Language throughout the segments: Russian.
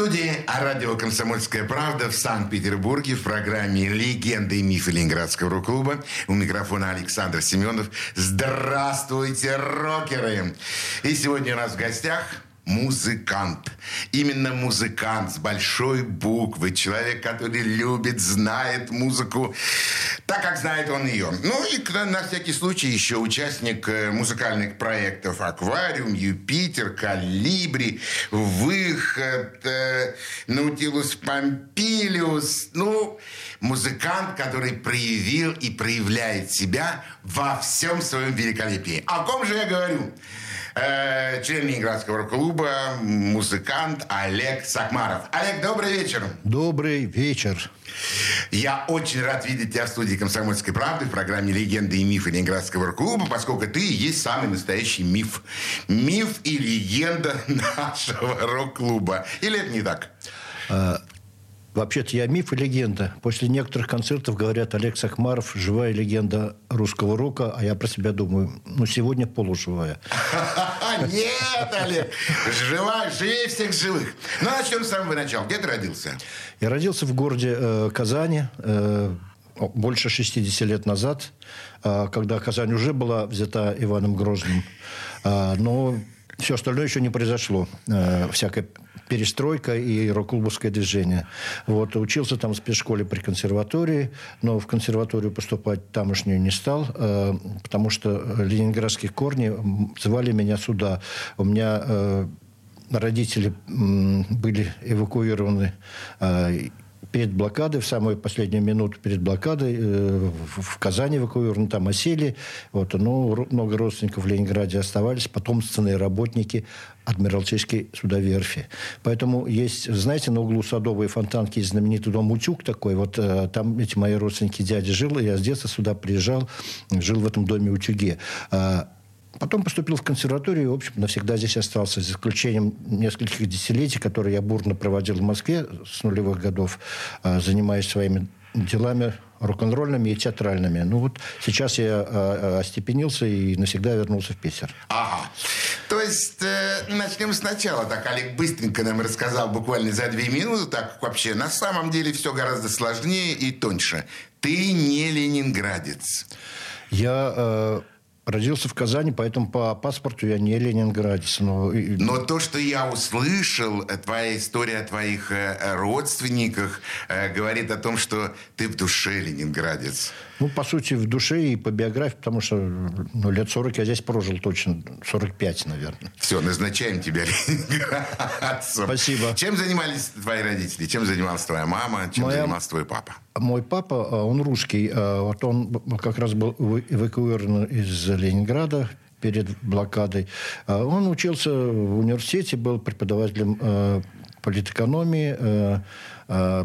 студии радио «Комсомольская правда» в Санкт-Петербурге в программе «Легенды и мифы Ленинградского рок-клуба». У микрофона Александр Семенов. Здравствуйте, рокеры! И сегодня у нас в гостях музыкант. Именно музыкант с большой буквы. Человек, который любит, знает музыку так, как знает он ее. Ну и на всякий случай еще участник э, музыкальных проектов «Аквариум», «Юпитер», «Калибри», «Выход», э, «Наутилус Помпилиус». Ну, музыкант, который проявил и проявляет себя во всем своем великолепии. О ком же я говорю? Э, член Ленинградского клуба, музыкант Олег Сакмаров. Олег, добрый вечер. Добрый вечер. Я очень рад видеть тебя в студии «Комсомольской правды» в программе «Легенды и мифы Ленинградского клуба», поскольку ты и есть самый настоящий миф. Миф и легенда нашего рок-клуба. Или это не так? А, Вообще-то я миф и легенда. После некоторых концертов говорят Олег Сахмаров – живая легенда русского рока, а я про себя думаю, ну, сегодня полуживая. Нет, Олег, живая, живее всех живых. Ну, начнем с самого начала. Где ты родился? Я родился в городе э, Казани, э, больше 60 лет назад, э, когда Казань уже была взята Иваном Грозным. Э, но все остальное еще не произошло. Э, всякая перестройка и рок-клубовское движение. Вот, учился там в спецшколе при консерватории, но в консерваторию поступать тамошнюю не стал, э, потому что ленинградские корни звали меня сюда. У меня э, родители были эвакуированы перед блокадой, в самую последнюю минуту перед блокадой э, в Казани эвакуированы, там осели. Вот, ну, много родственников в Ленинграде оставались, потомственные работники Адмиралтейской судоверфи. Поэтому есть, знаете, на углу Садовой фонтанки есть знаменитый дом Утюг такой. Вот э, там эти мои родственники, дядя жил, я с детства сюда приезжал, жил в этом доме Утюге. А, Потом поступил в консерваторию и, в общем, навсегда здесь остался, за исключением нескольких десятилетий, которые я бурно проводил в Москве с нулевых годов, а, занимаясь своими делами рок-н-ролльными и театральными. Ну вот сейчас я э, остепенился и навсегда вернулся в Питер. Ага. То есть э, начнем сначала. Так Олег быстренько нам рассказал буквально за две минуты. Так вообще на самом деле все гораздо сложнее и тоньше. Ты не ленинградец. Я э, Родился в Казани, поэтому по паспорту я не ленинградец. Но, но то, что я услышал, э, твоя история о твоих э, родственниках, э, говорит о том, что ты в душе ленинградец. Ну, по сути, в душе и по биографии, потому что ну, лет 40 я здесь прожил точно, 45, наверное. Все, назначаем тебя ленинградцем. Спасибо. Чем занимались твои родители? Чем занималась твоя мама? Чем Моя... занимался твой папа? Мой папа, он русский. Вот он как раз был эвакуирован из Ленинграда перед блокадой. Он учился в университете, был преподавателем э, политэкономии, э, э,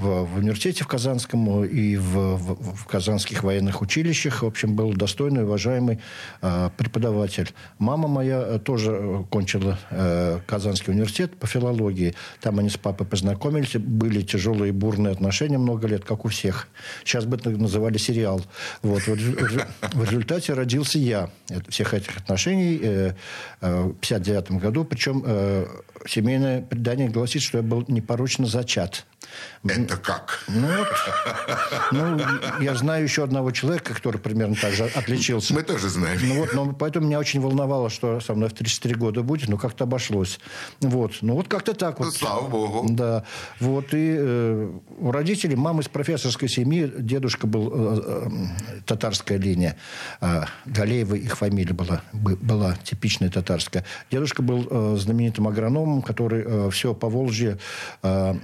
в, в университете в Казанском и в, в, в казанских военных училищах. В общем, был достойный, уважаемый э, преподаватель. Мама моя э, тоже э, кончила э, Казанский университет по филологии. Там они с папой познакомились. Были тяжелые бурные отношения много лет, как у всех. Сейчас бы это называли сериал. Вот. В, результате родился я всех этих отношений э, э, в 59 году. Причем э, семейное предание гласит, что я был непорочно зачат. Это как? Ну, ну, я знаю еще одного человека, который примерно так же отличился. Мы тоже знаем. Ну, вот, но поэтому меня очень волновало, что со мной в 33 года будет, но как-то обошлось. Вот. Ну, вот как-то так вот. Ну, слава богу. Да. Вот. И э, у родителей, мамы из профессорской семьи, дедушка был э, э, татарская линия. Э, Галеева их фамилия была, была типичная татарская. Дедушка был э, знаменитым агрономом, который э, все по Волжье э,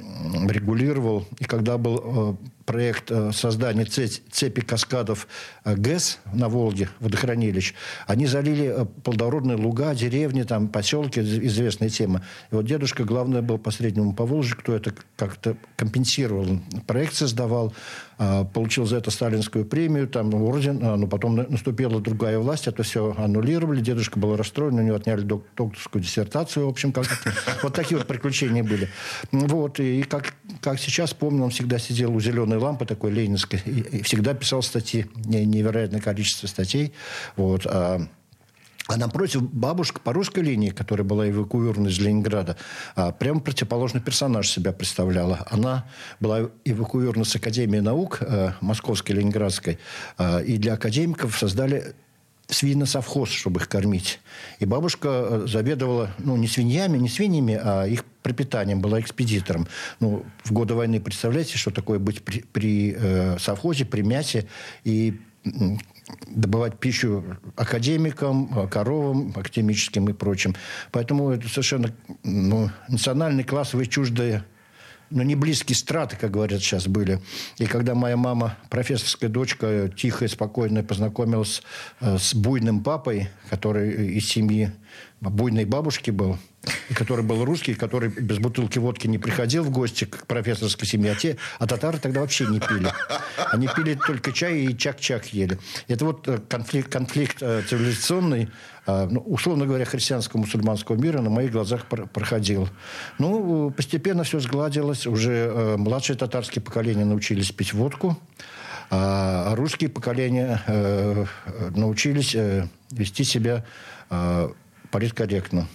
регулировал. И когда был э, проект создания цепи каскадов ГЭС на Волге, водохранилищ, они залили плодородные луга, деревни, там, поселки, известная тема. И вот дедушка, главное, был по Среднему Поволжью, кто это как-то компенсировал. Проект создавал, получил за это сталинскую премию, там, орден, но потом наступила другая власть, это все аннулировали, дедушка был расстроен, у него отняли докторскую диссертацию, в общем, как вот такие вот приключения были. Вот, и как, как сейчас помню, он всегда сидел у зеленой лампы такой ленинской и, всегда писал статьи, невероятное количество статей. Вот, а, а напротив, бабушка по русской линии, которая была эвакуирована из Ленинграда, а, прямо противоположный персонаж себя представляла. Она была эвакуирована с Академии наук а, Московской, Ленинградской, и для академиков создали свиносовхоз, чтобы их кормить. И бабушка э, заведовала, ну, не свиньями, не свиньями, а их пропитанием, была экспедитором. Ну, в годы войны, представляете, что такое быть при, при э, совхозе, при мясе и добывать пищу академикам, коровам академическим и прочим. Поэтому это совершенно ну, национальный, классовый, чуждое ну, не близкие страты, как говорят сейчас, были. И когда моя мама, профессорская дочка, тихо и спокойно познакомилась э, с буйным папой, который из семьи буйной бабушки был, который был русский, который без бутылки водки не приходил в гости к профессорской семье, а, те, а татары тогда вообще не пили. Они пили только чай и чак-чак ели. Это вот э, конфликт, конфликт э, цивилизационный, э, ну, условно говоря, христианского мусульманского мира на моих глазах проходил. Ну, постепенно все сгладилось. Уже младшие татарские поколения научились пить водку, а русские поколения научились вести себя политкорректно.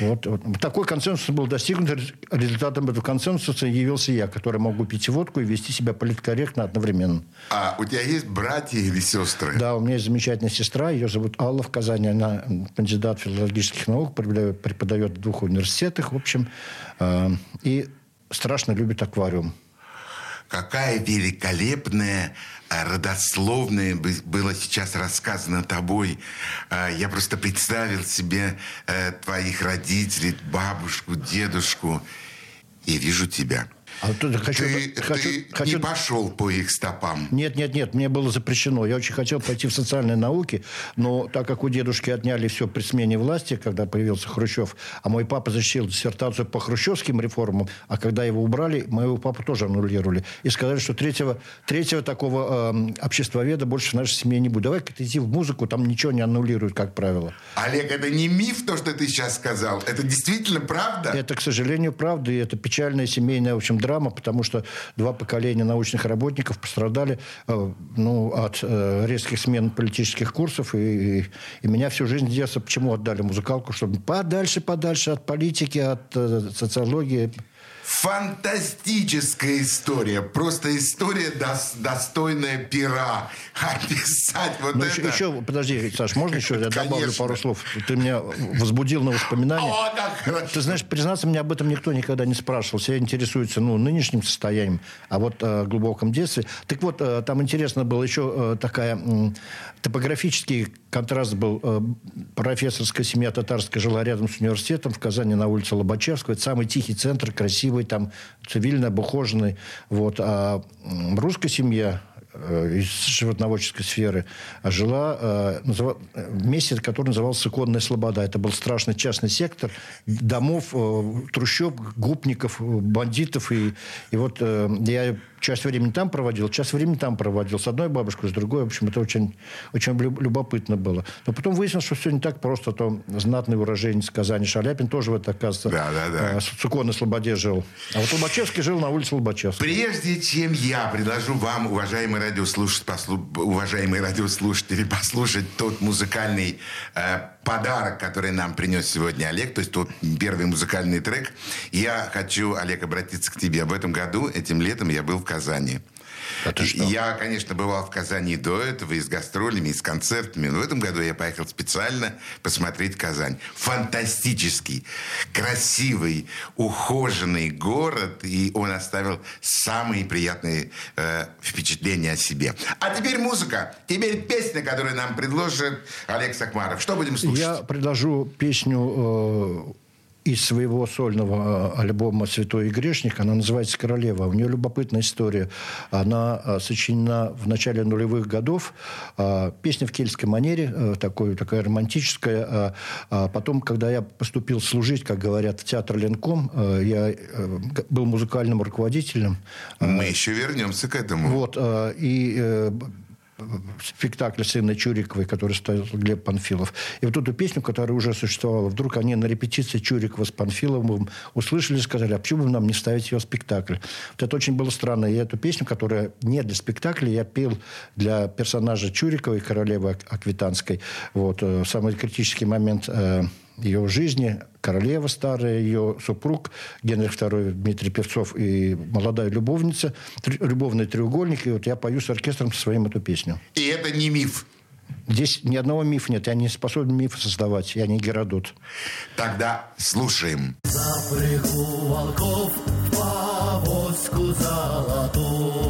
Вот, вот. Такой консенсус был достигнут. Результатом этого консенсуса явился я, который могу пить водку и вести себя политкорректно одновременно. А у тебя есть братья или сестры? Да, у меня есть замечательная сестра. Ее зовут Алла в Казани. Она кандидат филологических наук, преподает в двух университетах. В общем, э, и страшно любит аквариум. Какая великолепная а, родословное было сейчас рассказано тобой. А, я просто представил себе э, твоих родителей, бабушку, дедушку, и вижу тебя – а тут хочу, ты, хочу, ты хочу... не пошел по их стопам? Нет, нет, нет, мне было запрещено. Я очень хотел пойти в социальные науки, но так как у дедушки отняли все при смене власти, когда появился Хрущев, а мой папа защитил диссертацию по хрущевским реформам, а когда его убрали, моего папу тоже аннулировали. И сказали, что третьего, третьего такого э, обществоведа больше в нашей семье не будет. Давай-ка ты иди в музыку, там ничего не аннулируют, как правило. Олег, это не миф, то, что ты сейчас сказал. Это действительно правда? Это, к сожалению, правда. И это печальная семейная, в общем, драма драма, потому что два поколения научных работников пострадали э, ну, от э, резких смен политических курсов. И, и, меня всю жизнь детства почему отдали музыкалку? Чтобы подальше, подальше от политики, от э, социологии. Фантастическая история. Просто история дос, достойная пера. Описать вот ну, это. Еще, еще, подожди, Саш, можно еще я Конечно. добавлю пару слов? Ты меня возбудил на воспоминания. О, да, хорошо. Ты знаешь, признаться, меня об этом никто никогда не спрашивал. Все интересуются ну, нынешним состоянием, а вот э, глубоком детстве. Так вот, э, там интересно было еще э, такая э, топографический контраст был. Э, профессорская семья татарская жила рядом с университетом в Казани на улице Лобачевского. Это самый тихий центр, красивый, там цивильно обухоженный. Вот. А русская семья Э, из животноводческой сферы жила э, в месте, которое называлось «Иконная Слобода». Это был страшный частный сектор домов, трущоб, губников, бандитов. И, и вот я часть времени там проводил, часть времени там проводил. С одной бабушкой, с другой. В общем, это очень, очень любопытно было. Но потом выяснилось, что все не так просто. То знатный уроженец Казани Шаляпин тоже в это, оказывается, да, да, да. с Цуконной Слободе жил. А вот Лобачевский жил на улице Лобачевской. Прежде чем я предложу вам, уважаемые радиослушатели, послу... уважаемые радиослушатели, послушать тот музыкальный э, подарок, который нам принес сегодня Олег, то есть тот первый музыкальный трек, я хочу, Олег, обратиться к тебе. В этом году, этим летом, я был в Казани. Это что? Я, конечно, бывал в Казани до этого, и с гастролями, и с концертами. Но в этом году я поехал специально посмотреть Казань. Фантастический, красивый, ухоженный город. И он оставил самые приятные э, впечатления о себе. А теперь музыка. Теперь песня, которую нам предложит Олег Сакмаров. Что будем слушать? Я предложу песню... Э из своего сольного э, альбома «Святой и грешник». Она называется «Королева». У нее любопытная история. Она э, сочинена в начале нулевых годов. Э, песня в кельтской манере, такой, такая романтическая. Потом, когда я поступил служить, как говорят, в театр Ленком, я был музыкальным руководителем. Мы еще вернемся к этому. Вот. И спектакль сына Чуриковой, который ставил Глеб Панфилов. И вот эту песню, которая уже существовала, вдруг они на репетиции Чурикова с Панфиловым услышали и сказали, а почему бы нам не ставить ее в спектакль? Вот это очень было странно. И эту песню, которая не для спектакля, я пел для персонажа Чуриковой, королевы Аквитанской. Вот. Э, самый критический момент э, ее жизни, королева старая, ее супруг Генрих II Дмитрий Певцов и молодая любовница, любовный треугольник. И вот я пою с оркестром со своим эту песню. И это не миф. Здесь ни одного мифа нет. Я не способен мифы создавать. Я не Геродот. Тогда слушаем. Запрягу волков в повозку золотую.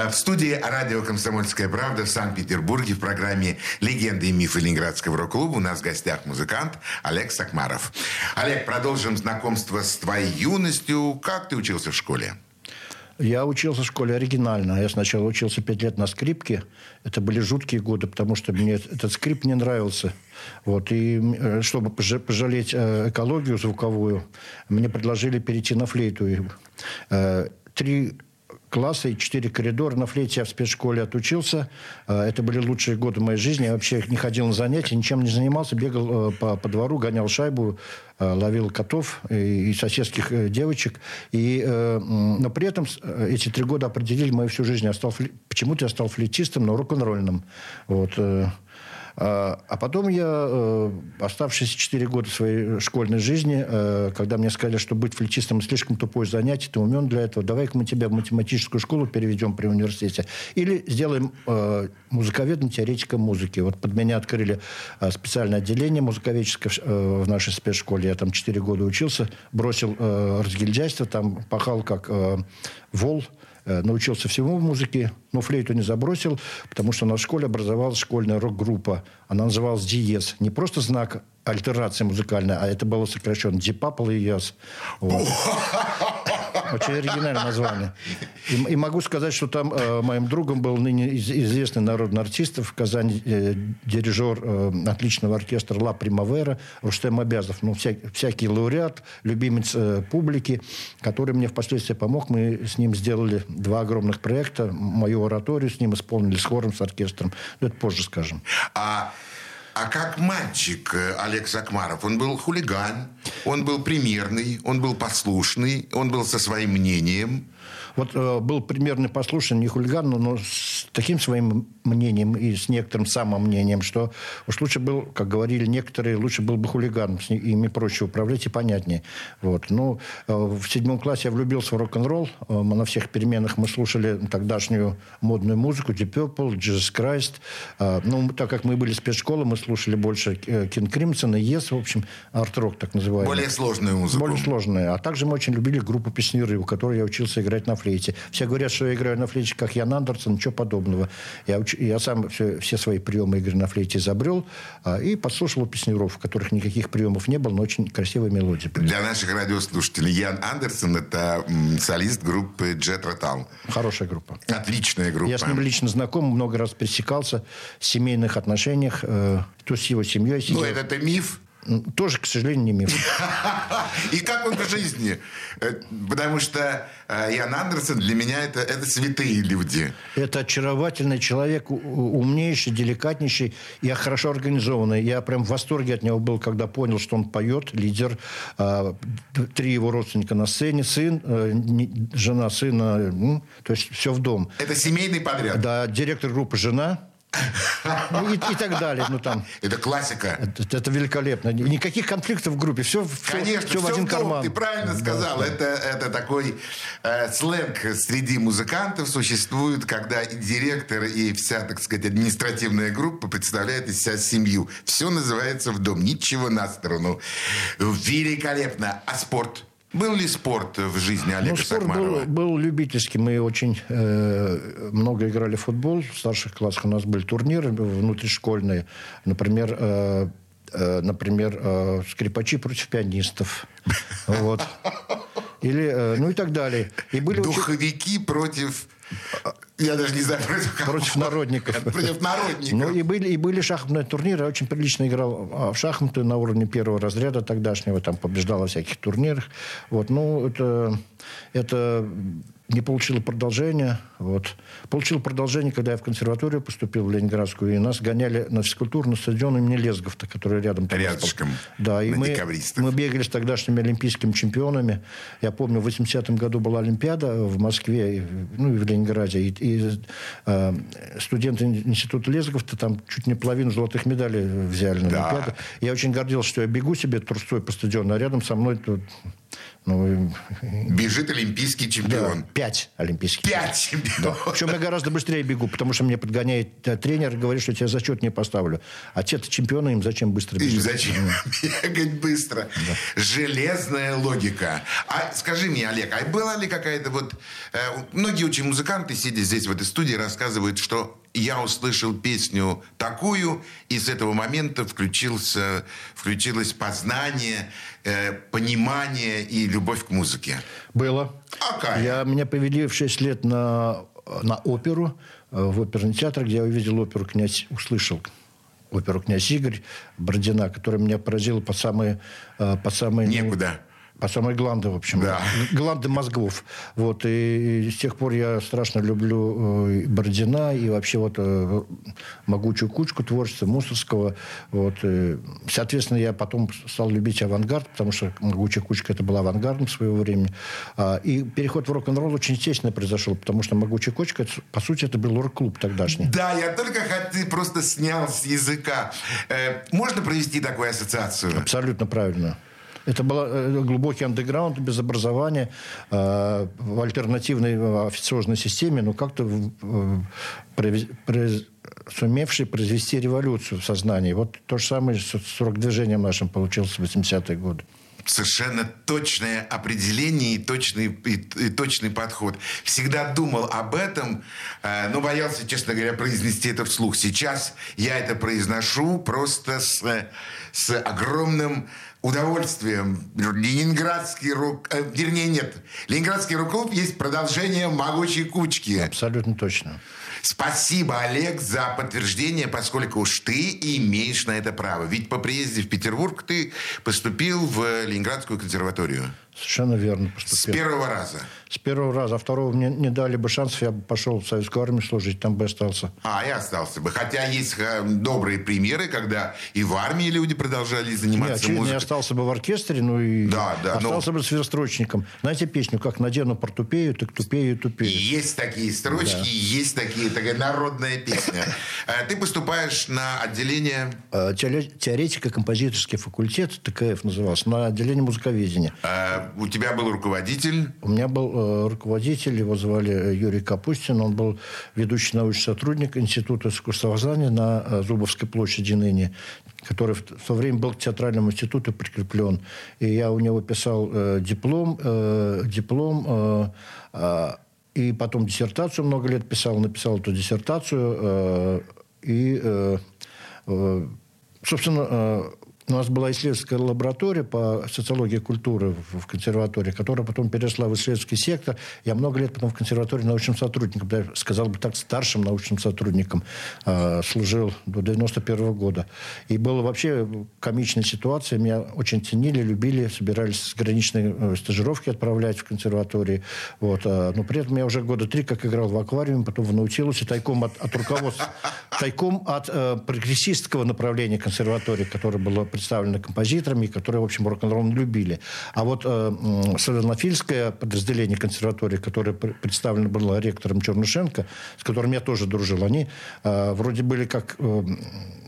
Э, в студии радио «Комсомольская правда» в Санкт-Петербурге в программе «Легенды и мифы Ленинградского рок-клуба» у нас в гостях музыкант Олег Сакмаров. Олег, продолжим знакомство с твоей юностью. Как ты учился в школе? Я учился в школе оригинально. Я сначала учился пять лет на скрипке. Это были жуткие годы, потому что мне этот скрип не нравился. Вот. И э, чтобы пожалеть э, экологию звуковую, мне предложили перейти на флейту. Три класса и четыре коридора. На флейте я в спецшколе отучился. А, это были лучшие годы моей жизни. Я вообще не ходил на занятия, ничем не занимался. Бегал э, по, по двору, гонял шайбу, э, ловил котов и, и соседских э, девочек. И, но при этом эти три года определили мою всю жизнь. Я стал, почему-то я стал флейтистом, но рок-н-ролльным. Вот. А, а потом я, э, оставшиеся 4 года своей школьной жизни, э, когда мне сказали, что быть флейтистом слишком тупое занятие, ты умен для этого, давай-ка мы тебя в математическую школу переведем при университете. Или сделаем э, музыковедом, теоретиком музыки. Вот под меня открыли специальное отделение музыковедческое в нашей спецшколе. Я там 4 года учился, бросил разгильдяйство, там пахал как вол, научился всему в музыке, но флейту не забросил, потому что на школе образовалась школьная рок-группа. Она называлась «Диез». Не просто знак альтерации музыкальной, а это было сокращенно «Дипапл и Яс». Вот. Очень оригинальное название. И, и могу сказать, что там э, моим другом был ныне известный народный артист в Казани, э, дирижер э, отличного оркестра «Ла Примавера» Рустем Обязов. Ну, вся, всякий лауреат, любимец э, публики, который мне впоследствии помог. Мы с ним сделали два огромных проекта. Мою ораторию с ним исполнили с хором, с оркестром. Но это позже скажем. А а как мальчик э, Олег Сакмаров, он был хулиган, он был примерный, он был послушный, он был со своим мнением. Вот э, был примерно послушен, не хулиган, но с таким своим мнением и с некоторым самомнением, что уж лучше был, как говорили некоторые, лучше был бы хулиган, с ими проще управлять и понятнее. Вот. Ну, э, в седьмом классе я влюбился в рок-н-ролл. Э, на всех переменах мы слушали тогдашнюю модную музыку, Deep Purple, Jesus Christ. Э, ну, так как мы были спецшколы, мы слушали больше Crimson и Yes, в общем, арт-рок так называемый. Более сложную музыку. Более сложную. А также мы очень любили группу Песниры, у которой я учился играть на флейте. Все говорят, что я играю на флейте, как Ян Андерсон, ничего подобного. Я, уч... я сам все, все свои приемы игры на флейте изобрел а, и подслушивал песнеров, в которых никаких приемов не было, но очень красивые мелодии. Для наших радиослушателей Ян Андерсон – это солист группы Jet Rotal. Хорошая группа. Отличная группа. Я с ним лично знаком, много раз пересекался в семейных отношениях, э, то с его семьей сидел. Ну, это миф. М, Тоже, к сожалению, не миф. И как он в жизни? Э, Потому что э, Ян Андерсон для меня это, это святые люди. Это очаровательный человек, умнейший, деликатнейший и хорошо организованный. Я прям в восторге от него был, когда понял, что он поет, лидер. А, Три его родственника на сцене, сын, э, жена сына, то есть все в дом. Это семейный подряд. Да, директор группы жена. Ну, и, и так далее. Ну, там, Это классика. это, это великолепно. Никаких конфликтов в группе. Все, Конечно, все, в всё один в дом, карман. Ты правильно Да, сказал. да. Это, это такой э, сленг среди музыкантов существует, когда и директор, и вся, так сказать, административная группа представляет из себя семью. Все называется в дом, ничего на сторону. Великолепно. А спорт? Был ли спорт в жизни Олега Ну, спорт был, был любительский. Мы очень э, много играли в футбол. В старших классах у нас были турниры внутришкольные. Например, э, э, например э, скрипачи против пианистов. Вот. Или, э, ну и так далее. И были очень- Духовики против... Я даже не знаю, против кого. Против народников. Против народников. Ну, и были, и были шахматные турниры. Я очень прилично играл а, в шахматы на уровне первого разряда тогдашнего. Там побеждал во всяких турнирах. Вот, ну, это, это не получило продолжения. Вот. Получил продолжение, когда я в консерваторию поступил в Ленинградскую. И нас гоняли на физкультуру на стадион имени Лезговта, который рядом. там Рядышком, Да, и мы, мы бегали с тогдашними олимпийскими чемпионами. Я помню, в 80-м году была Олимпиада в Москве, ну и в Ленинграде. И, и, э, студенты института Лезговта там чуть не половину золотых медалей взяли на Да. Олимпиаду. Я очень гордился, что я бегу себе трусцой по стадиону, а рядом со мной тут, ну, Бежит олимпийский да, чемпион. пять олимпийских. Пять чемпионов. Причем я гораздо быстрее бегу, потому что мне подгоняет э, тренер и говорит, что я тебе зачет не поставлю. А те-то чемпионы, им зачем быстро бежать? зачем бегать быстро? Железная логика. А скажи мне, Олег, а была ли какая-то вот... э, многие очень музыканты, сидя здесь в этой студии, рассказывают, что я услышал песню такую, и с этого момента включился, включилось познание, э, понимание и любовь к музыке. Было. А как? Я, меня повели в 6 лет на, на оперу, э, в оперный театр, где я увидел оперу «Князь», услышал оперу «Князь Игорь» Бородина, которая меня поразила по самые... э, По самые Некуда. По самой гланды, в общем. Да. Гланды мозгов. Вот. И, и с тех пор я страшно люблю э, и Бородина и вообще вот э, могучую кучку творчества Мусорского. Вот. И, соответственно, я потом стал любить авангард, потому что могучая кучка это была авангардом своего времени. А, и переход в рок-н-ролл очень естественно произошел, потому что могучая кучка, это, по сути, это был рок-клуб тогдашний. Да, я только хот- ты просто снял с языка. Э, можно провести такую ассоциацию? Абсолютно правильно. Это был э, глубокий андеграунд без образования э, в альтернативной э, официозной системе, но как-то сумевший произвести революцию в сознании. Вот то же самое с, рок-движением нашим получилось в 80-е годы. Совершенно точное определение и точный, и, и точный подход. Всегда думал об этом, э, но боялся, честно говоря, произнести это вслух. Сейчас я это произношу просто с, с огромным удовольствием. Ленинградский рок... э, вернее, нет. Ленинградский рок-клуб есть продолжение «Могучей кучки». Абсолютно точно. Спасибо, Олег, за подтверждение, поскольку уж ты имеешь на это право. Ведь по приезде в Петербург ты поступил в Ленинградскую консерваторию. Совершенно верно С поступил. первого раза. С первого раза. А второго мне не дали бы шансов, я бы пошел в советскую армию служить, там бы остался. А, я остался бы. Хотя есть э, добрые примеры, когда и в армии люди продолжали заниматься я музыкой. остался бы в оркестре, ну и Да, да, но- остался бы сверстрочником. Знаете песню, как надену портупею, так тупею и И тупею. есть такие строчки, и есть такие, такая народная песня. Э, Ты поступаешь на отделение... Э, теоре- Теоретико-композиторский факультет, ТКФ назывался, на отделении музыковедения. У тебя был руководитель. У меня был э, руководитель, его звали э, Юрий Капустин, он был ведущий научный сотрудник Института искусствоведения на э, Зубовской площади ныне, который в то время был к театральному институту прикреплен. И я у него писал э, диплом, э, диплом э, э, и потом диссертацию много лет писал, написал эту диссертацию. Э, и, э, э, собственно, э, у нас была исследовательская лаборатория по социологии культуры в, консерватории, которая потом перешла в исследовательский сектор. Я много лет потом в консерватории научным сотрудником, даже, сказал бы так, старшим научным сотрудником э, служил до 91 года. И была вообще комичная ситуация. Меня очень ценили, любили, собирались с граничной э, стажировки отправлять в консерватории. Вот, э, но при этом я уже года три как играл в аквариуме, потом в Наутилусе, тайком от, от руководства, тайком от э, прогрессистского направления консерватории, которое было представлены композиторами, которые, в общем, рок-н-ролл любили. А вот э, славянофильское подразделение консерватории, которое представлено было ректором Чернышенко, с которым я тоже дружил, они э, вроде были как э,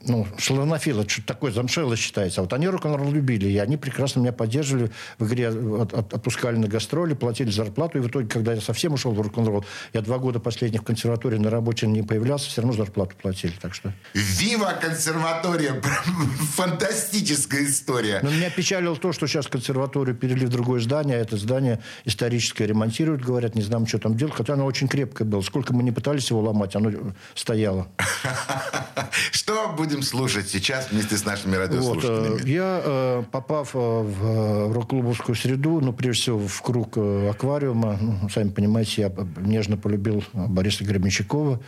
ну, славянофилы, что такое замшело считается. А вот они рок-н-ролл любили, и они прекрасно меня поддерживали в игре, от, от, отпускали на гастроли, платили зарплату, и в итоге, когда я совсем ушел в рок-н-ролл, я два года последних в консерватории на работе не появлялся, все равно зарплату платили, так что... Вива консерватория! Фантастическая история. Но меня печалило то, что сейчас консерваторию перевели в другое здание, а это здание историческое ремонтируют, говорят, не знаем, что там делать, хотя оно очень крепкое было. Сколько мы не пытались его ломать, оно стояло. Что будем слушать сейчас вместе с нашими радиослушателями? Вот, я, э, попав э, в рок-клубовскую среду, ну, прежде всего, в круг э, аквариума, ну, сами понимаете, я нежно полюбил Бориса Гребенщикова,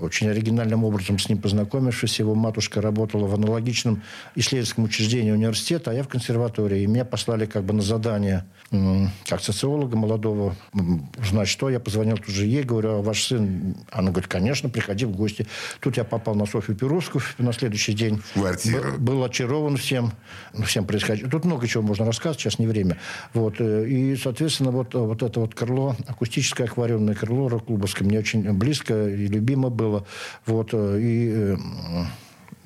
очень оригинальным образом с ним познакомившись. Его матушка работала в аналогичном исследовательском учреждении университета, а я в консерватории. И меня послали как бы на задание как социолога молодого узнать, что. Я позвонил тут же ей, говорю, а ваш сын? Она говорит, конечно, приходи в гости. Тут я попал на Софью Перовскую на следующий день. Квартиру. Был очарован всем, всем происходящим. Тут много чего можно рассказать, сейчас не время. Вот. Э, и, соответственно, вот, вот это вот крыло, акустическое аквариумное крыло рок-клубовское, мне очень близко и любимо было. Вот. Э, и э,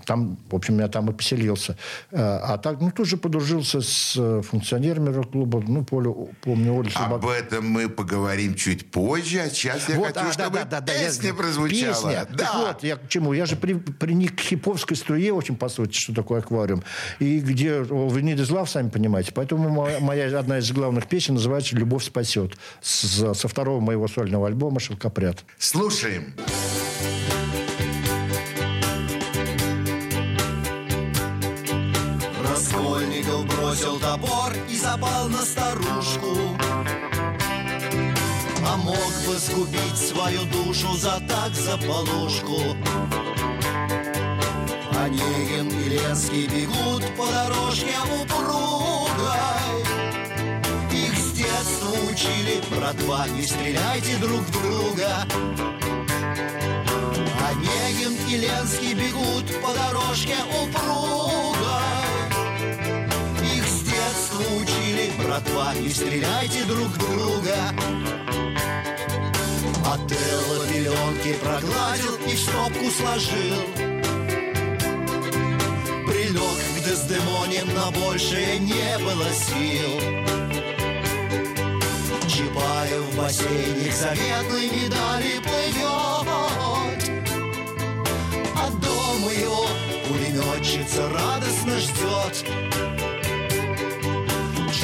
там, в общем, я там и поселился. Э, а так, ну, тут же подружился с э, функционерами рок-клуба. Ну, Полю, помню, Оля Об этом мы поговорим чуть позже. А сейчас я вот, хочу, а, чтобы да, да, да, песня я... прозвучала. Песня. Да. Так вот, я к чему? Я же при, приник к хиповской струе очень, по сути, что такое аквариум. И где Is Love, сами понимаете. Поэтому моя, моя одна из главных песен называется «Любовь спасет». С, со второго моего сольного альбома «Шелкопряд». Слушаем. Раскольников бросил топор и запал на старушку. А мог бы сгубить свою душу за так за полушку. Онегин и Ленский бегут по дорожке упругой Их с детства учили, братва, не стреляйте друг в друга Онегин и Ленский бегут по дорожке упругой братва, не стреляйте друг друга. Отелло пеленки прогладил и в стопку сложил. Прилег к Дездемоне, но больше не было сил. Чапаев в бассейне к заветной медали плывет. А дома его пулеметчица радостно ждет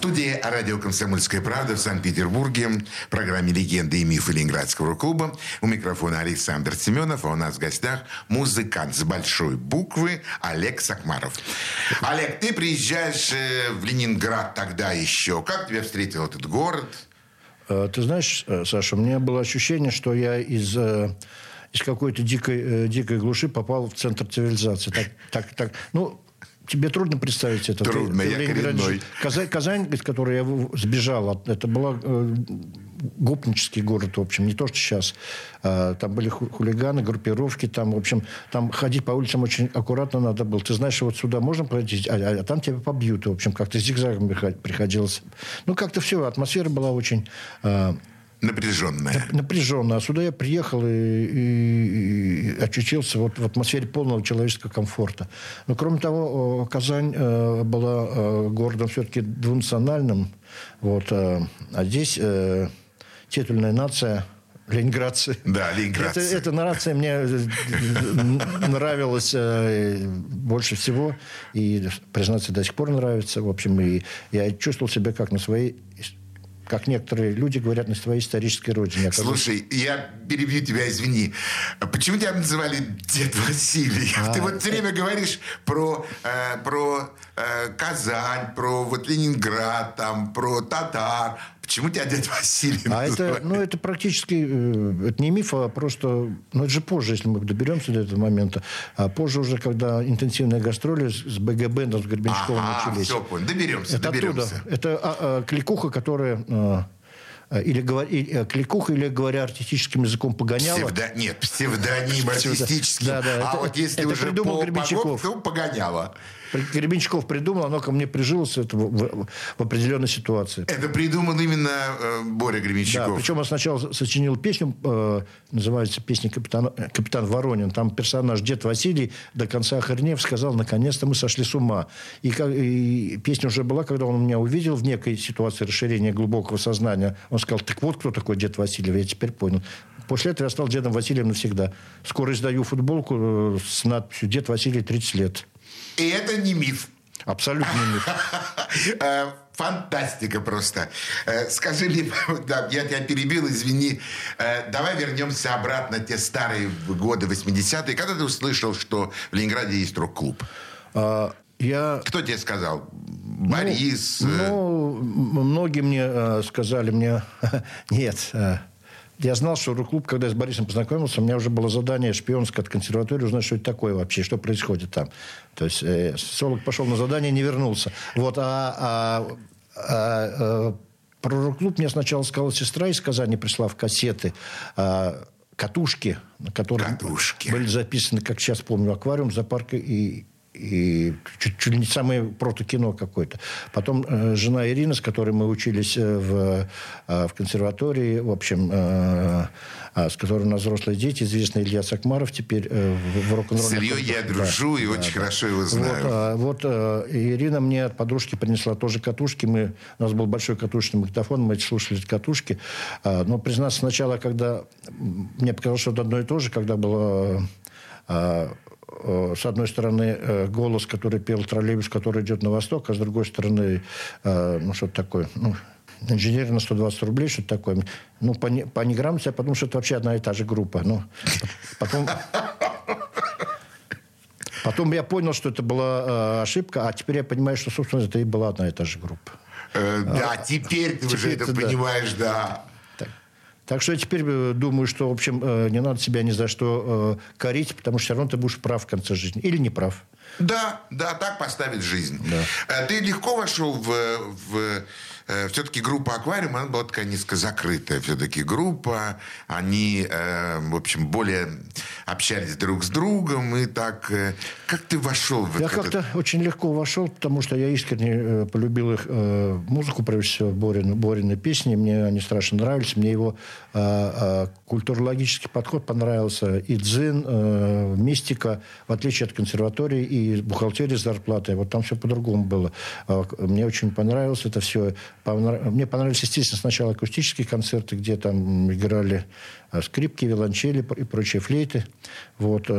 Студии радио «Комсомольская правда» в Санкт-Петербурге, в программе «Легенды и мифы Ленинградского клуба». У микрофона Александр Семенов, а у нас в гостях музыкант с большой буквы Олег Сакмаров. Олег, ты приезжаешь э, в Ленинград тогда еще. Как тебя встретил этот город? Э, Ты знаешь, э, Саша, у меня было ощущение, что я из, из какой-то дикой, э, дикой глуши попал в центр цивилизации. Так, так, так. Ну, тебе трудно представить это. Трудно, ты я коренной. Казань, Казань, из которой я сбежал, от- это была э, гопнический город, в общем, не то, что сейчас. А, Там были ху- хулиганы, группировки, там, в общем, там ходить по улицам очень аккуратно надо было. Ты знаешь, вот сюда можно пройти, а, а- а там тебя побьют, в общем, как-то зигзагом приход- приходилось. Ну, как-то все, атмосфера была очень... а, Напряженная. Напряженно. А сюда я приехал и, и, и очутился вот в атмосфере полного человеческого комфорта. Но, кроме того, Казань э, была э, городом все-таки двунациональным. Вот, э, а здесь э, титульная нация Ленинградцы. Да, ленинградцы. Это, эта нация мне нравилась э, больше всего. И, признаться, до сих пор нравится. В общем, и я чувствовал себя как на своей как некоторые люди говорят, на своей исторической родине. Слушай, я перебью тебя, извини. Почему тебя называли Дед Василий? А, Ты вот все время говоришь про, э, про э, Казань, про вот Ленинград, там, про татар. Почему тебя дед Василий А это, ну, это практически, э, это не миф, а просто, ну, это же позже, если мы доберемся до этого момента. А позже уже, когда интенсивные гастроли с БГБ, с Горбенчковым ага, начались. все, понял. Доберемся, это доберемся. Оттуда. Это а, а, кликуха, которая... А, или, или э, кликуха, или говоря артистическим языком, погоняла. Псевдо... Нет, псевдоним артистический. Да, да, а это, вот если это уже придумал по Гребенщиков. то погоняла. Гребенщиков придумал, оно ко мне прижилось это в, в, в определенной ситуации. Это придумал именно э, Боря Гребенщиков. Да, причем он сначала сочинил песню, э, называется песня «Капитан, «Капитан Воронин». Там персонаж Дед Василий до конца охренев сказал, наконец-то мы сошли с ума. И, и песня уже была, когда он меня увидел в некой ситуации расширения глубокого сознания. Он сказал, так вот кто такой Дед Василий, я теперь понял. После этого я стал Дедом Василием навсегда. Скоро издаю футболку э, с надписью «Дед Василий 30 лет». И это не миф. Абсолютно миф. Э, фантастика просто. Э, скажи мне, да, я тебя перебил, извини. Э, давай вернемся обратно те старые годы 80-е. Когда ты услышал, что в Ленинграде есть рок-клуб? А, я... Кто тебе сказал? Борис? Ну, ну многие мне сказали мне, нет, я знал, что рок-клуб, когда я с Борисом познакомился, у меня уже было задание шпионское от консерватории узнать, что это такое вообще, что происходит там. То есть э, социолог пошел на задание, не вернулся. Вот, а, а, а, а про рок-клуб мне сначала сказала сестра из Казани, пришла в кассеты. А, катушки, на которых катушки. были записаны, как сейчас помню, аквариум, зоопарк и, и чуть, чуть не самое протокино какое-то. Потом э, жена Ирина, с которой мы учились э, в, э, в консерватории, в общем, э, э, с которой у нас взрослые дети, известный Илья Сакмаров теперь э, в, в рок-н-ролле. С Ильей я дружу да, и да, очень да. хорошо его знаю. Вот, э, вот э, Ирина мне от подружки принесла тоже катушки. Мы, у нас был большой катушечный магнитофон, мы слушали эти катушки. Э, но, признаться, сначала, когда... Мне показалось, что это одно и то же, когда было... Э, с одной стороны, э, голос, который пел троллейбус, который идет на восток, а с другой стороны, э, ну, что-то такое, ну, инженер на 120 рублей, что-то такое. Ну, по, по неграмотности я подумал, что это вообще одна и та же группа. Ну, потом... Потом я понял, что это была ошибка, а теперь я понимаю, что, собственно, это и была одна и та же группа. Э, да, теперь ты теперь уже это да. понимаешь, да. Так что я теперь э, думаю, что, в общем, э, не надо себя ни за что э, корить, потому что все равно ты будешь прав в конце жизни. Или не прав. Да, да, так поставить жизнь. Да. Ты легко вошел в, в Э, все-таки группа «Аквариум», она была такая низко закрытая все-таки группа. Они, э, в общем, более общались друг с другом. И так... Э, как ты вошел в это? Я как-то очень легко вошел, потому что я искренне полюбил их музыку, прежде всего, Борин, Борины песни. Мне они страшно нравились. Мне его культурологический подход понравился. И дзин, мистика, в отличие от консерватории и бухгалтерии с зарплатой. Вот там все по-другому было. Мне очень понравилось это все. Мне понравились, естественно, сначала акустические концерты, где там играли э, скрипки, виолончели и прочие флейты. Вот.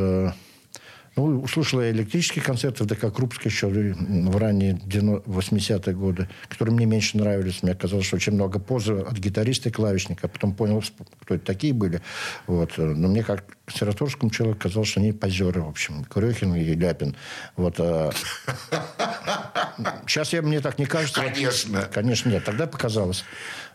Ну, услышал я электрические концерты в ДК Крупске еще в ранние 80-е годы, которые мне меньше нравились. Мне казалось, что очень много позы от гитариста и клавишника. Потом понял, кто это такие были. Вот. Но мне, как консерваторскому человеку, казалось, что они позеры, в общем. Курехин и Ляпин. Вот. Сейчас я, мне так не кажется. Конечно. Конечно, нет. Тогда показалось.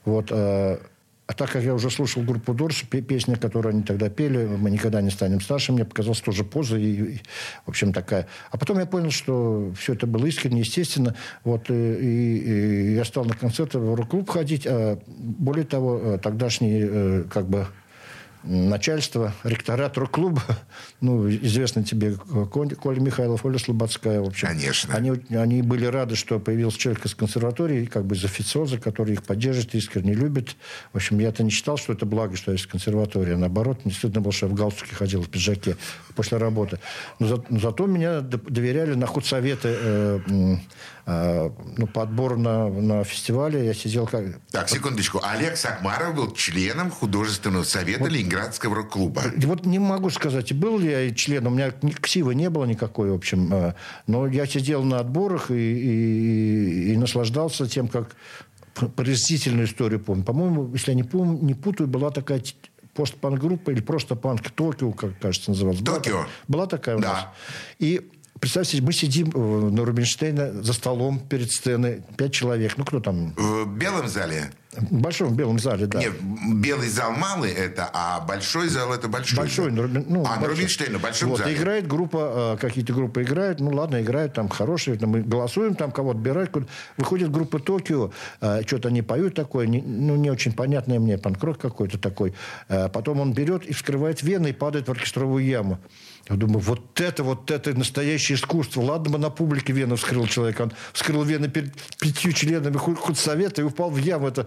Вот. А, а так как я уже слушал группу Дорс, песни, которые они тогда пели, мы никогда не станем старше, мне показалось тоже поза и, и в общем, такая. А потом я понял, что все это было искренне, естественно. Вот, и, и, и я стал на концерты в рок-клуб ходить. А более того, э, тогдашний, э, как бы, начальство, ректорат рок-клуба, ну, известно тебе Коля Михайлов, Оля Слободская, в общем. Конечно. Они, они были рады, что появился человек из консерватории, как бы из официоза, который их поддержит, искренне любит. В общем, я-то не считал, что это благо, что я из консерватории. Наоборот, не стыдно было, что я в галстуке ходил, в пиджаке после работы. Но, за, но зато меня доверяли на худсоветы э, ну, по отбору на, на фестивале. Я сидел как... Так, секундочку. Олег Сакмаров был членом художественного совета вот, Ленинградского рок-клуба. Вот не могу сказать, был ли я членом. У меня ксивы не было никакой, в общем. Э, но я сидел на отборах и, и, и наслаждался тем, как поразительную историю помню. По-моему, если я не, помню, не путаю, была такая постпанк-группа или просто панк Токио, как кажется, называлась. Токио? Была, была такая у да. нас. И Представьте, мы сидим э, на Рубинштейна за столом перед сценой, пять человек. Ну, кто там? В белом зале? В большом белом зале, да. Нет, белый зал малый это, а большой зал это большой. Большой, зал. ну, а, на Рубинштейна, большом вот, зале. играет группа, э, какие-то группы играют, ну ладно, играют там хорошие, мы голосуем, там кого-то отбирают. Выходит группа Токио, э, что-то они поют такое, не, ну не очень понятное мне, панкрок какой-то такой. Потом он берет и вскрывает вены и падает в оркестровую яму. Я думаю, вот это, вот это настоящее искусство. Ладно бы на публике вену вскрыл человек. Он вскрыл вены перед пятью членами худсовета и упал в яму. Это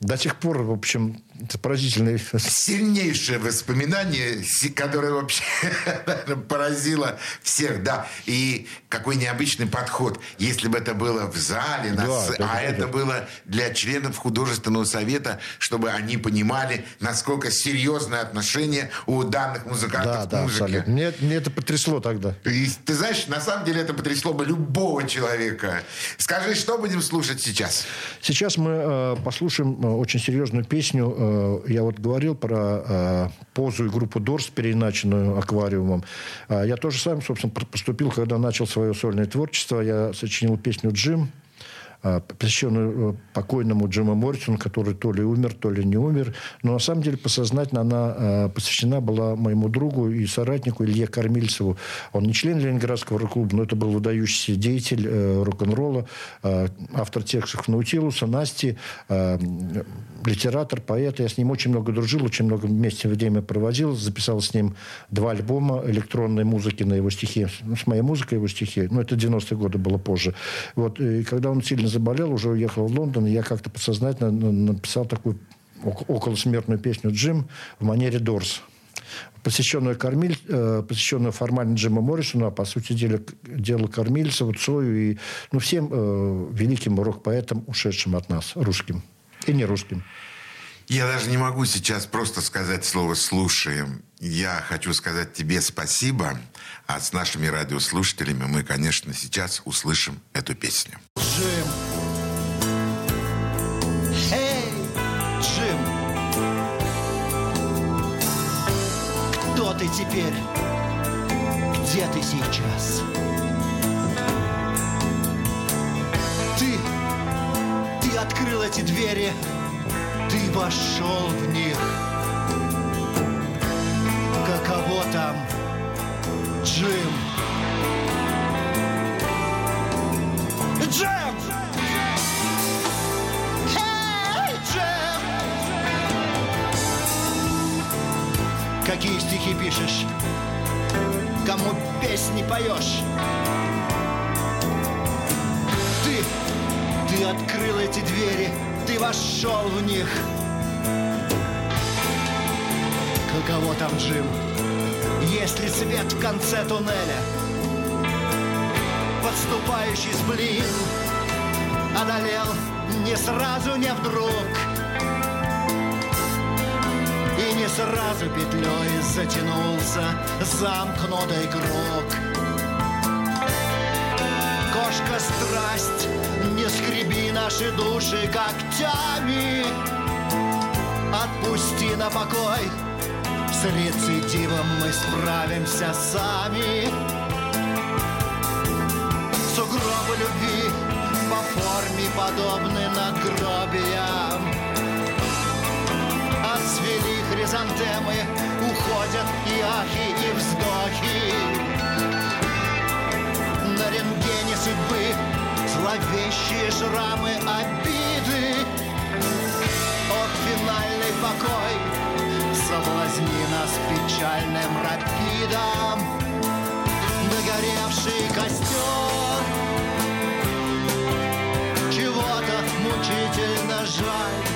до сих пор, в общем, это поразительное. Сильнейшее воспоминание, которое вообще поразило всех, да. И какой необычный подход. Если бы это было в зале, на да, с... это, а это, это было для членов художественного совета, чтобы они понимали, насколько серьезное отношение у данных музыкантов да, к да, музыке. Абсолютно. Мне, мне это потрясло тогда. И, ты знаешь, на самом деле это потрясло бы любого человека. Скажи, что будем слушать сейчас? Сейчас мы э, послушаем Э, очень серьезную песню. Э, я вот говорил про э, позу и группу Дорс, переиначенную аквариумом. Я тоже сам, собственно, поступил, когда начал свое сольное творчество. Я сочинил песню «Джим», посвященную э, покойному Джиму Моррисону, который то ли умер, то ли не умер. Но на самом деле подсознательно она а, посвящена была моему другу и соратнику Илье Кормильцеву. Он не член Ленинградского рок-клуба, но это был выдающийся деятель э, рок-н-ролла, автор текстов Наутилуса, Насти, литератор, поэт. Я с ним очень много дружил, очень много вместе время проводил. Записал с ним два альбома электронной музыки на его стихи. Ну, с моей музыкой его стихи. Ну, это 90-е годы было позже. Вот. И когда он сильно заболел, уже уехал в Лондон, и я как-то подсознательно написал такую околосмертную песню «Джим» в манере «Дорс» посвященную, кормиль, э, посвященную формально Джиму Моррисону, а по сути дела, делу Кормильцеву, Цою и ну, всем э, великим рок-поэтам, ушедшим от нас, русским и не русским. Я даже не могу сейчас просто сказать слово «слушаем». Я хочу сказать тебе спасибо, а с нашими радиослушателями мы, конечно, сейчас услышим эту песню. Джим. Эй, Джим. Кто ты теперь? Где ты сейчас? Ты, ты открыл эти двери, ты вошел в них. Каково там, Джим? Джим! Джим! Какие стихи пишешь? Кому песни поешь? Ты, ты открыл эти двери, ты вошел в них. Каково там, Джим? Есть ли свет в конце туннеля? Подступающий сблин Одолел не сразу, не вдруг И не сразу петлей затянулся замкнутый круг Кошка страсть, не скреби наши души когтями Отпусти на покой с рецидивом мы справимся сами. Сугробы любви по форме подобны надгробиям. Отцвели хризантемы, уходят и ахи, и вздохи. На рентгене судьбы зловещие шрамы обиды. О, финальный покой соблазн жизни нас печальным рапидом Догоревший костер Чего-то мучительно жаль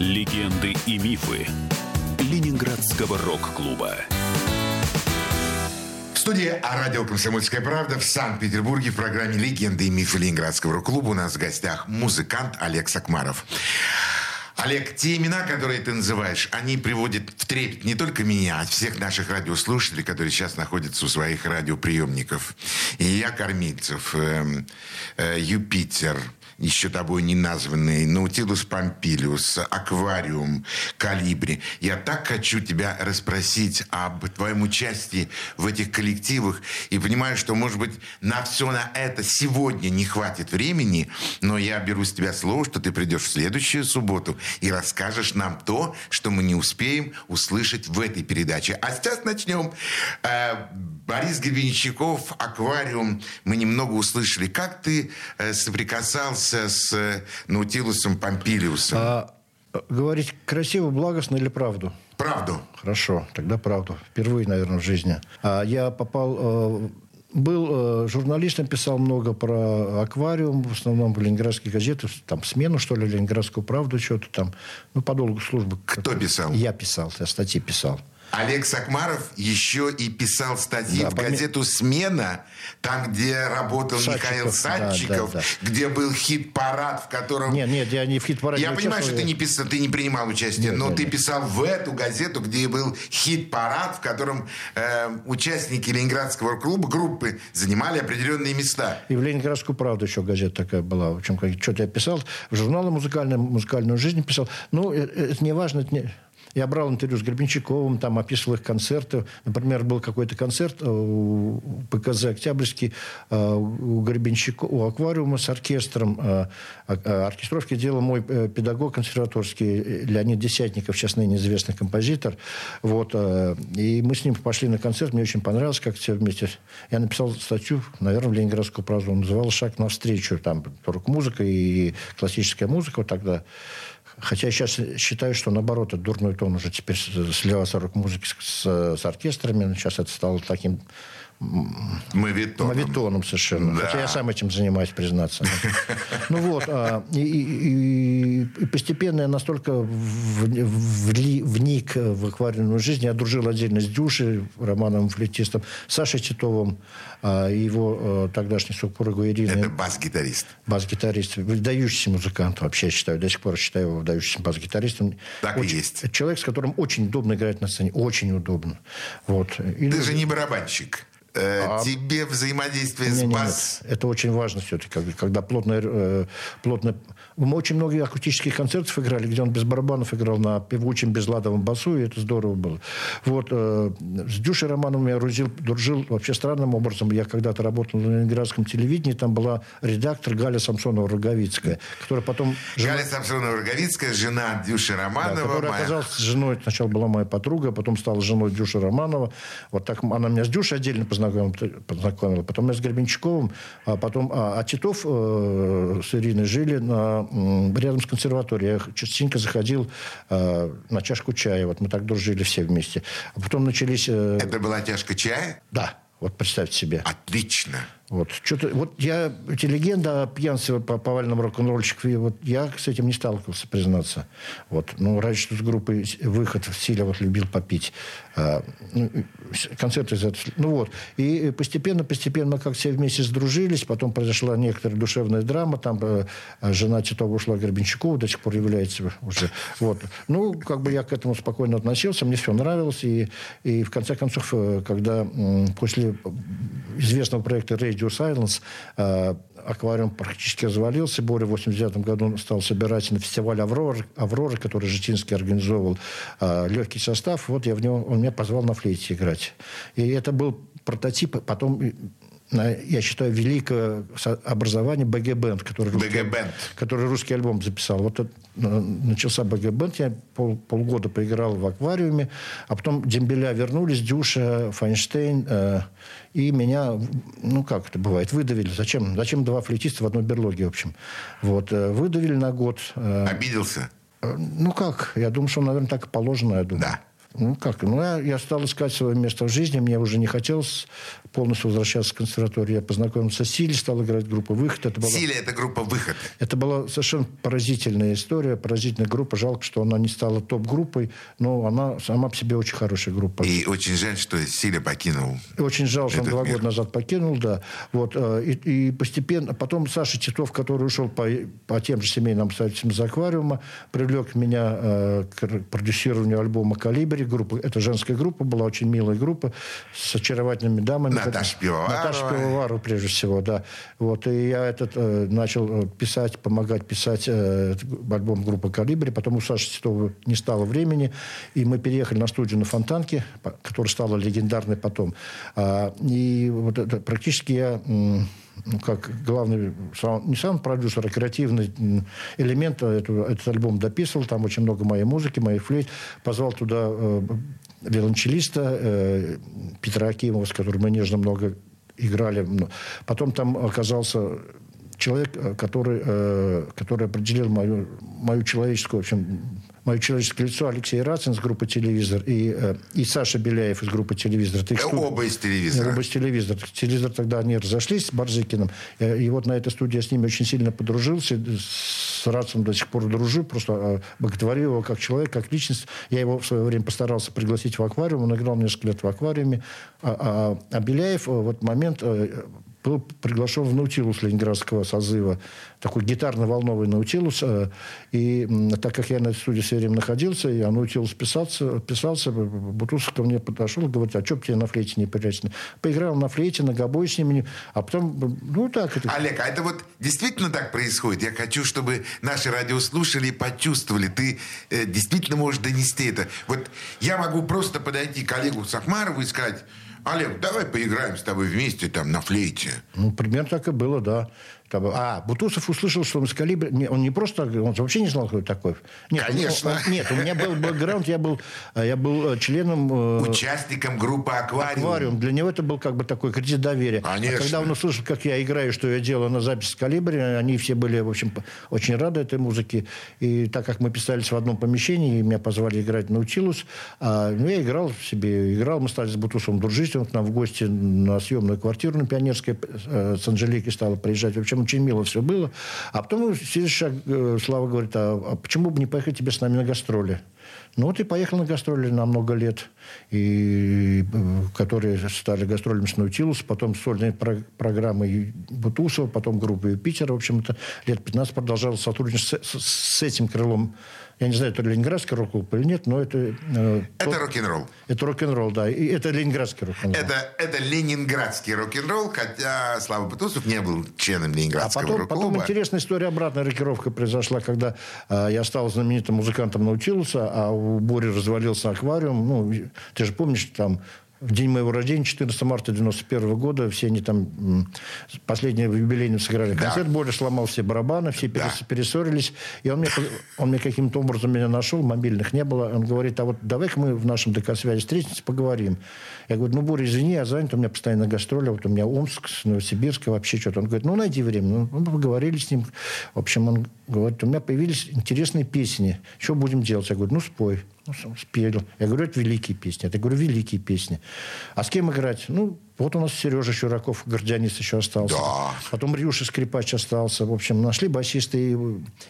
Легенды и мифы Ленинградского рок-клуба. В студии «А радио «Комсомольская правда» в Санкт-Петербурге в программе «Легенды и мифы Ленинградского рок-клуба» у нас в гостях музыкант Олег Сакмаров. Олег, те имена, которые ты называешь, они приводят в трепет не только меня, а всех наших радиослушателей, которые сейчас находятся у своих радиоприемников. И я, Кормильцев, эм, э, Юпитер, еще тобой не названный, Наутилус Помпилиус, Аквариум, Калибри. Я так хочу тебя расспросить об твоем участии в этих коллективах и понимаю, что, может быть, на все на это сегодня не хватит времени, но я беру с тебя слово, что ты придешь в следующую субботу и расскажешь нам то, что мы не успеем услышать в этой передаче. А сейчас начнем. Борис Гребенщиков, «Аквариум». Мы немного услышали. Как ты э, соприкасался с э, Наутилусом Помпилиусом? А э, говорить красиво, благостно или правду? Правду. Хорошо, тогда правду. Впервые, наверное, в жизни. А я попал... Был э, журналистом, писал много про аквариум, в основном в ленинградские газеты, там «Смену», что ли, «Ленинградскую правду», что-то там. Ну, по долгу службы. Кто писал? Я писал, я статьи писал. Олег Сакмаров еще и писал статьи Да, в газету «Смена», там, где работал Садчиков, Михаил да, Садчиков, да, где был хит-парад, в котором... Нет, нет, я не в хит-параде Я понимаю, что ты не, писал, ты не принимал участие, Нет, но нет, ты нет. писал в эту газету, где был хит-парад, в котором э, участники Ленинградского клуба, группы, занимали определенные места. И в «Ленинградскую правду» еще газета такая была. В общем, как- что-то я писал. В журналы музыкальную, музыкальную жизнь писал. Ну, э, э, это не важно. Это не... Я брал интервью с Гребенщиковым, там описывал их концерты. Например, был какой-то концерт э, у ПКЗ «Октябрьский» э, у Гребенщикова, у «Аквариума» с оркестром. Э, Оркестровки делал мой педагог консерваторский Леонид Десятников, сейчас ныне известный композитор. Вот, и мы с ним пошли на концерт. Мне очень понравилось, как все вместе. Я написал статью, наверное, в Ленинградскую правду. Называл «Шаг навстречу». Там рок-музыка и классическая музыка вот тогда. Хотя я сейчас считаю, что наоборот, это дурной тон уже теперь с- сливаться рок-музыки с, с- с оркестрами. Сейчас это стало таким Мавитоном. мавитоном совершенно. Да. Хотя я сам этим занимаюсь, признаться. Ну вот. а, И, постепенно я настолько вник в аквариумную жизнь. Я дружил отдельно с Дюшей, Романом Флетистом, Сашей Титовым, а, его э, тогдашней супругой Ириной. Это бас-гитарист. Бас-гитарист, выдающийся музыкант, вообще считаю, до сих пор считаю его выдающимся бас-гитаристом. Так и есть. Человек, с которым очень удобно играть на сцене, очень удобно. Вот. И Ты же не барабанщик. Э, Тебе взаимодействие с не, не, бас... нет. Это очень важно все-таки, когда, когда плотно, э, плотно... Мы очень много акустических концертов играли, где он без барабанов играл на певучем безладовом басу, и это здорово было. Вот. э, с Дюшей Романовым я дружил, дружил вообще странным образом. Я когда-то работал на ленинградском телевидении, там была редактор Галя Самсонова-Роговицкая, которая потом... жена- Галя Самсонова-Роговицкая, жена Дюши да, Романова. которая моя- оказалась женой, сначала была моя подруга, потом стала женой Дюши Романова. Вот так она меня с Дюшей отдельно познакомила, познакомила. потом я с Гребенщиковым, а потом... А, а Титов э, с Ириной жили на, рядом с консерваторией. Я частенько заходил э, на чашку чая. Вот мы так дружили все вместе. А потом начались... э, Это была чашка чая? Да, вот представьте себе. Отлично. Вот, что-то, вот я, эти легенды о пьянстве по повальному рок-н-ролльщику, вот я с этим не сталкивался, признаться. Вот. Ну, раньше что с группой «Выход» в стиле вот любил попить. А, ну, концерты из этого. Ну вот. И постепенно-постепенно как все вместе сдружились. Потом произошла некоторая душевная драма. Там э, жена Титова ушла Горбенчакова, до сих пор является уже. Вот. Ну, как бы я к этому спокойно относился. Мне все нравилось. И, и в конце концов, э, когда после известного проекта Radio Silence э, аквариум практически развалился. Боря в 89 году стал собирать на фестиваль «Аврора», «Аврора» который Житинский организовывал, э, легкий состав. Вот я в него, он меня позвал на флейте играть. И это был прототип. Потом я считаю, великое образование БГ Бенд, который, русский, который русский альбом записал. Вот это, начался БГ Бенд, я пол, полгода поиграл в аквариуме, а потом Дембеля вернулись, Дюша, Файнштейн, э, и меня, ну как это бывает, выдавили. Зачем, зачем два флейтиста в одной берлоге, в общем. Вот, э, выдавили на год. Э, Обиделся? Э, ну как, я думаю, что, наверное, так и положено, я думаю. Да. Ну, как? Ну, я, я стал искать свое место в жизни. Мне уже не хотелось полностью возвращаться в консерваторию. Я познакомился с Сили, стал играть группу «Выход». Это была... Сили – это группа «Выход». Это была совершенно поразительная история, поразительная группа. Жалко, что она не стала топ-группой, но она сама по себе очень хорошая группа. И очень жаль, что Сили покинул Очень жаль, что он два мир. года назад покинул, да. Вот, э, и, и постепенно... Потом Саша Титов, который ушел по, по тем же семейным обстоятельствам из аквариума, привлек меня э, к продюсированию альбома «Калибри», группа, это женская группа была, очень милая группа, с очаровательными дамами. Наташа Пивоварова. Наташа Пивоварова, прежде всего, да. Вот, и я этот, э, начал э, писать, помогать писать э, альбом группы «Калибри». Потом у Саши Титова не стало времени, и мы переехали на студию на Фонтанке, которая стала легендарной потом. А, и вот это, практически я ну, как главный, не сам продюсер, а креативный элемент этого, этот альбом дописывал. Там очень много моей музыки, моей флейт. Позвал туда э, виолончелиста э, Петра Акимова, с которым мы нежно много играли. Потом там оказался человек, э, который, э, который определил мою, мою человеческую, в общем, мое человеческое лицо Алексей Рацин из группы «Телевизор» и, э, и Саша Беляев из группы «Телевизор». Это студ... Оба из «Телевизора». Оба из «Телевизора». «Телевизор» тогда они разошлись с Барзыкиным. И вот на этой студии я с ними очень сильно подружился. С Рацином до сих пор дружу. Просто боготворю его как человек, как личность. Я его в свое время постарался пригласить в аквариум. Он играл несколько лет в аквариуме. А, а, а Беляев в этот момент был приглашен в Наутилус Ленинградского созыва, такой гитарно-волновый Наутилус. Э, и так как я на студии все время находился, я Наутилус писался, писался, Бутусов ко мне подошел говорит, а что тебе на флейте не поиграть? Поиграл на флейте, на гобой с ними, а потом, ну так. Это... Олег, а это вот действительно так происходит? Я хочу, чтобы наши радиослушатели почувствовали, ты э, действительно можешь донести это. Вот я могу просто подойти к Олегу Сахмарову и сказать, Олег, давай поиграем с тобой вместе там на флейте. Ну, примерно так и было, да. А, Бутусов услышал, что он с калибра... Он не просто... Он вообще не знал, кто это такой. Нет, Конечно. Он, нет, у меня был бэкграунд, я был, я был э, членом... Э, Участником группы «Аквариум». «Аквариум». Для него это был как бы такой кредит доверия. Конечно. А когда он услышал, как я играю, что я делаю на запись с калибре, они все были, в общем, очень рады этой музыке. И так как мы писались в одном помещении, и меня позвали играть научилась, а, ну, я играл себе, играл. Мы стали с Бутусовым дружить. Он к нам в гости на съемную квартиру на Пионерской э, с Анжеликой стал приезжать. В общем, очень мило все было. А потом следующий шаг э, Слава говорит, а, а почему бы не поехать тебе с нами на гастроли? Ну вот и поехал на гастроли на много лет, и, э, которые стали гастролями с Наутилус, потом сольные про программы Бутусова, потом группы Питера. В общем, это лет 15 продолжал сотрудничать с, с, с этим крылом я не знаю, это ленинградский рок-клуб или нет, но это... Э, это тот, рок-н-ролл. Это рок-н-ролл, да. И это ленинградский рок-н-ролл. Это, это ленинградский рок-н-ролл, хотя Слава Бутусов не был членом ленинградского а потом, рок-клуба. потом интересная история, обратная рокировка произошла, когда э, я стал знаменитым музыкантом научился, а у Бори развалился аквариум. Ну, ты же помнишь, там в день моего рождения, 14 марта 91 года, все они там последние юбилейные сыграли концерт, да. Боря сломал все барабаны, все да. перессорились. И он мне, он мне каким-то образом меня нашел, мобильных не было. Он говорит, а вот давай-ка мы в нашем ДК-связи встретимся, поговорим. Я говорю, ну, Боря, извини, я занят, у меня постоянно гастроли, вот у меня Омск, Новосибирск, вообще что-то. Он говорит, ну, найди время. Ну, мы поговорили с ним. В общем, он говорит, у меня появились интересные песни. Что будем делать? Я говорю, ну, спой. Ну, спел. Я говорю, это великие песни. Я говорю, великие песни. А с кем играть? Ну, Вот у нас Сережа Чураков, гордянец еще остался. Да. Потом Рюша Скрипач остался. В общем, нашли басиста. И,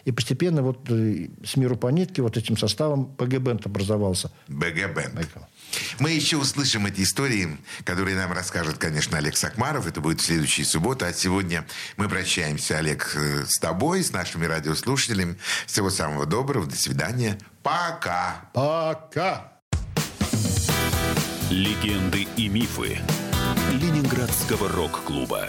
и постепенно вот э, с миру по нитке вот этим составом ПГ-бенд образовался. БГ-бенд. Мы еще услышим эти истории, которые нам расскажет, конечно, Олег Сакмаров. Это будет в следующей субботу. А сегодня мы прощаемся, Олег, э, с тобой, с нашими радиослушателями. Всего самого доброго. До свидания. Пока. Пока! Легенды и мифы Ленинградского рок-клуба.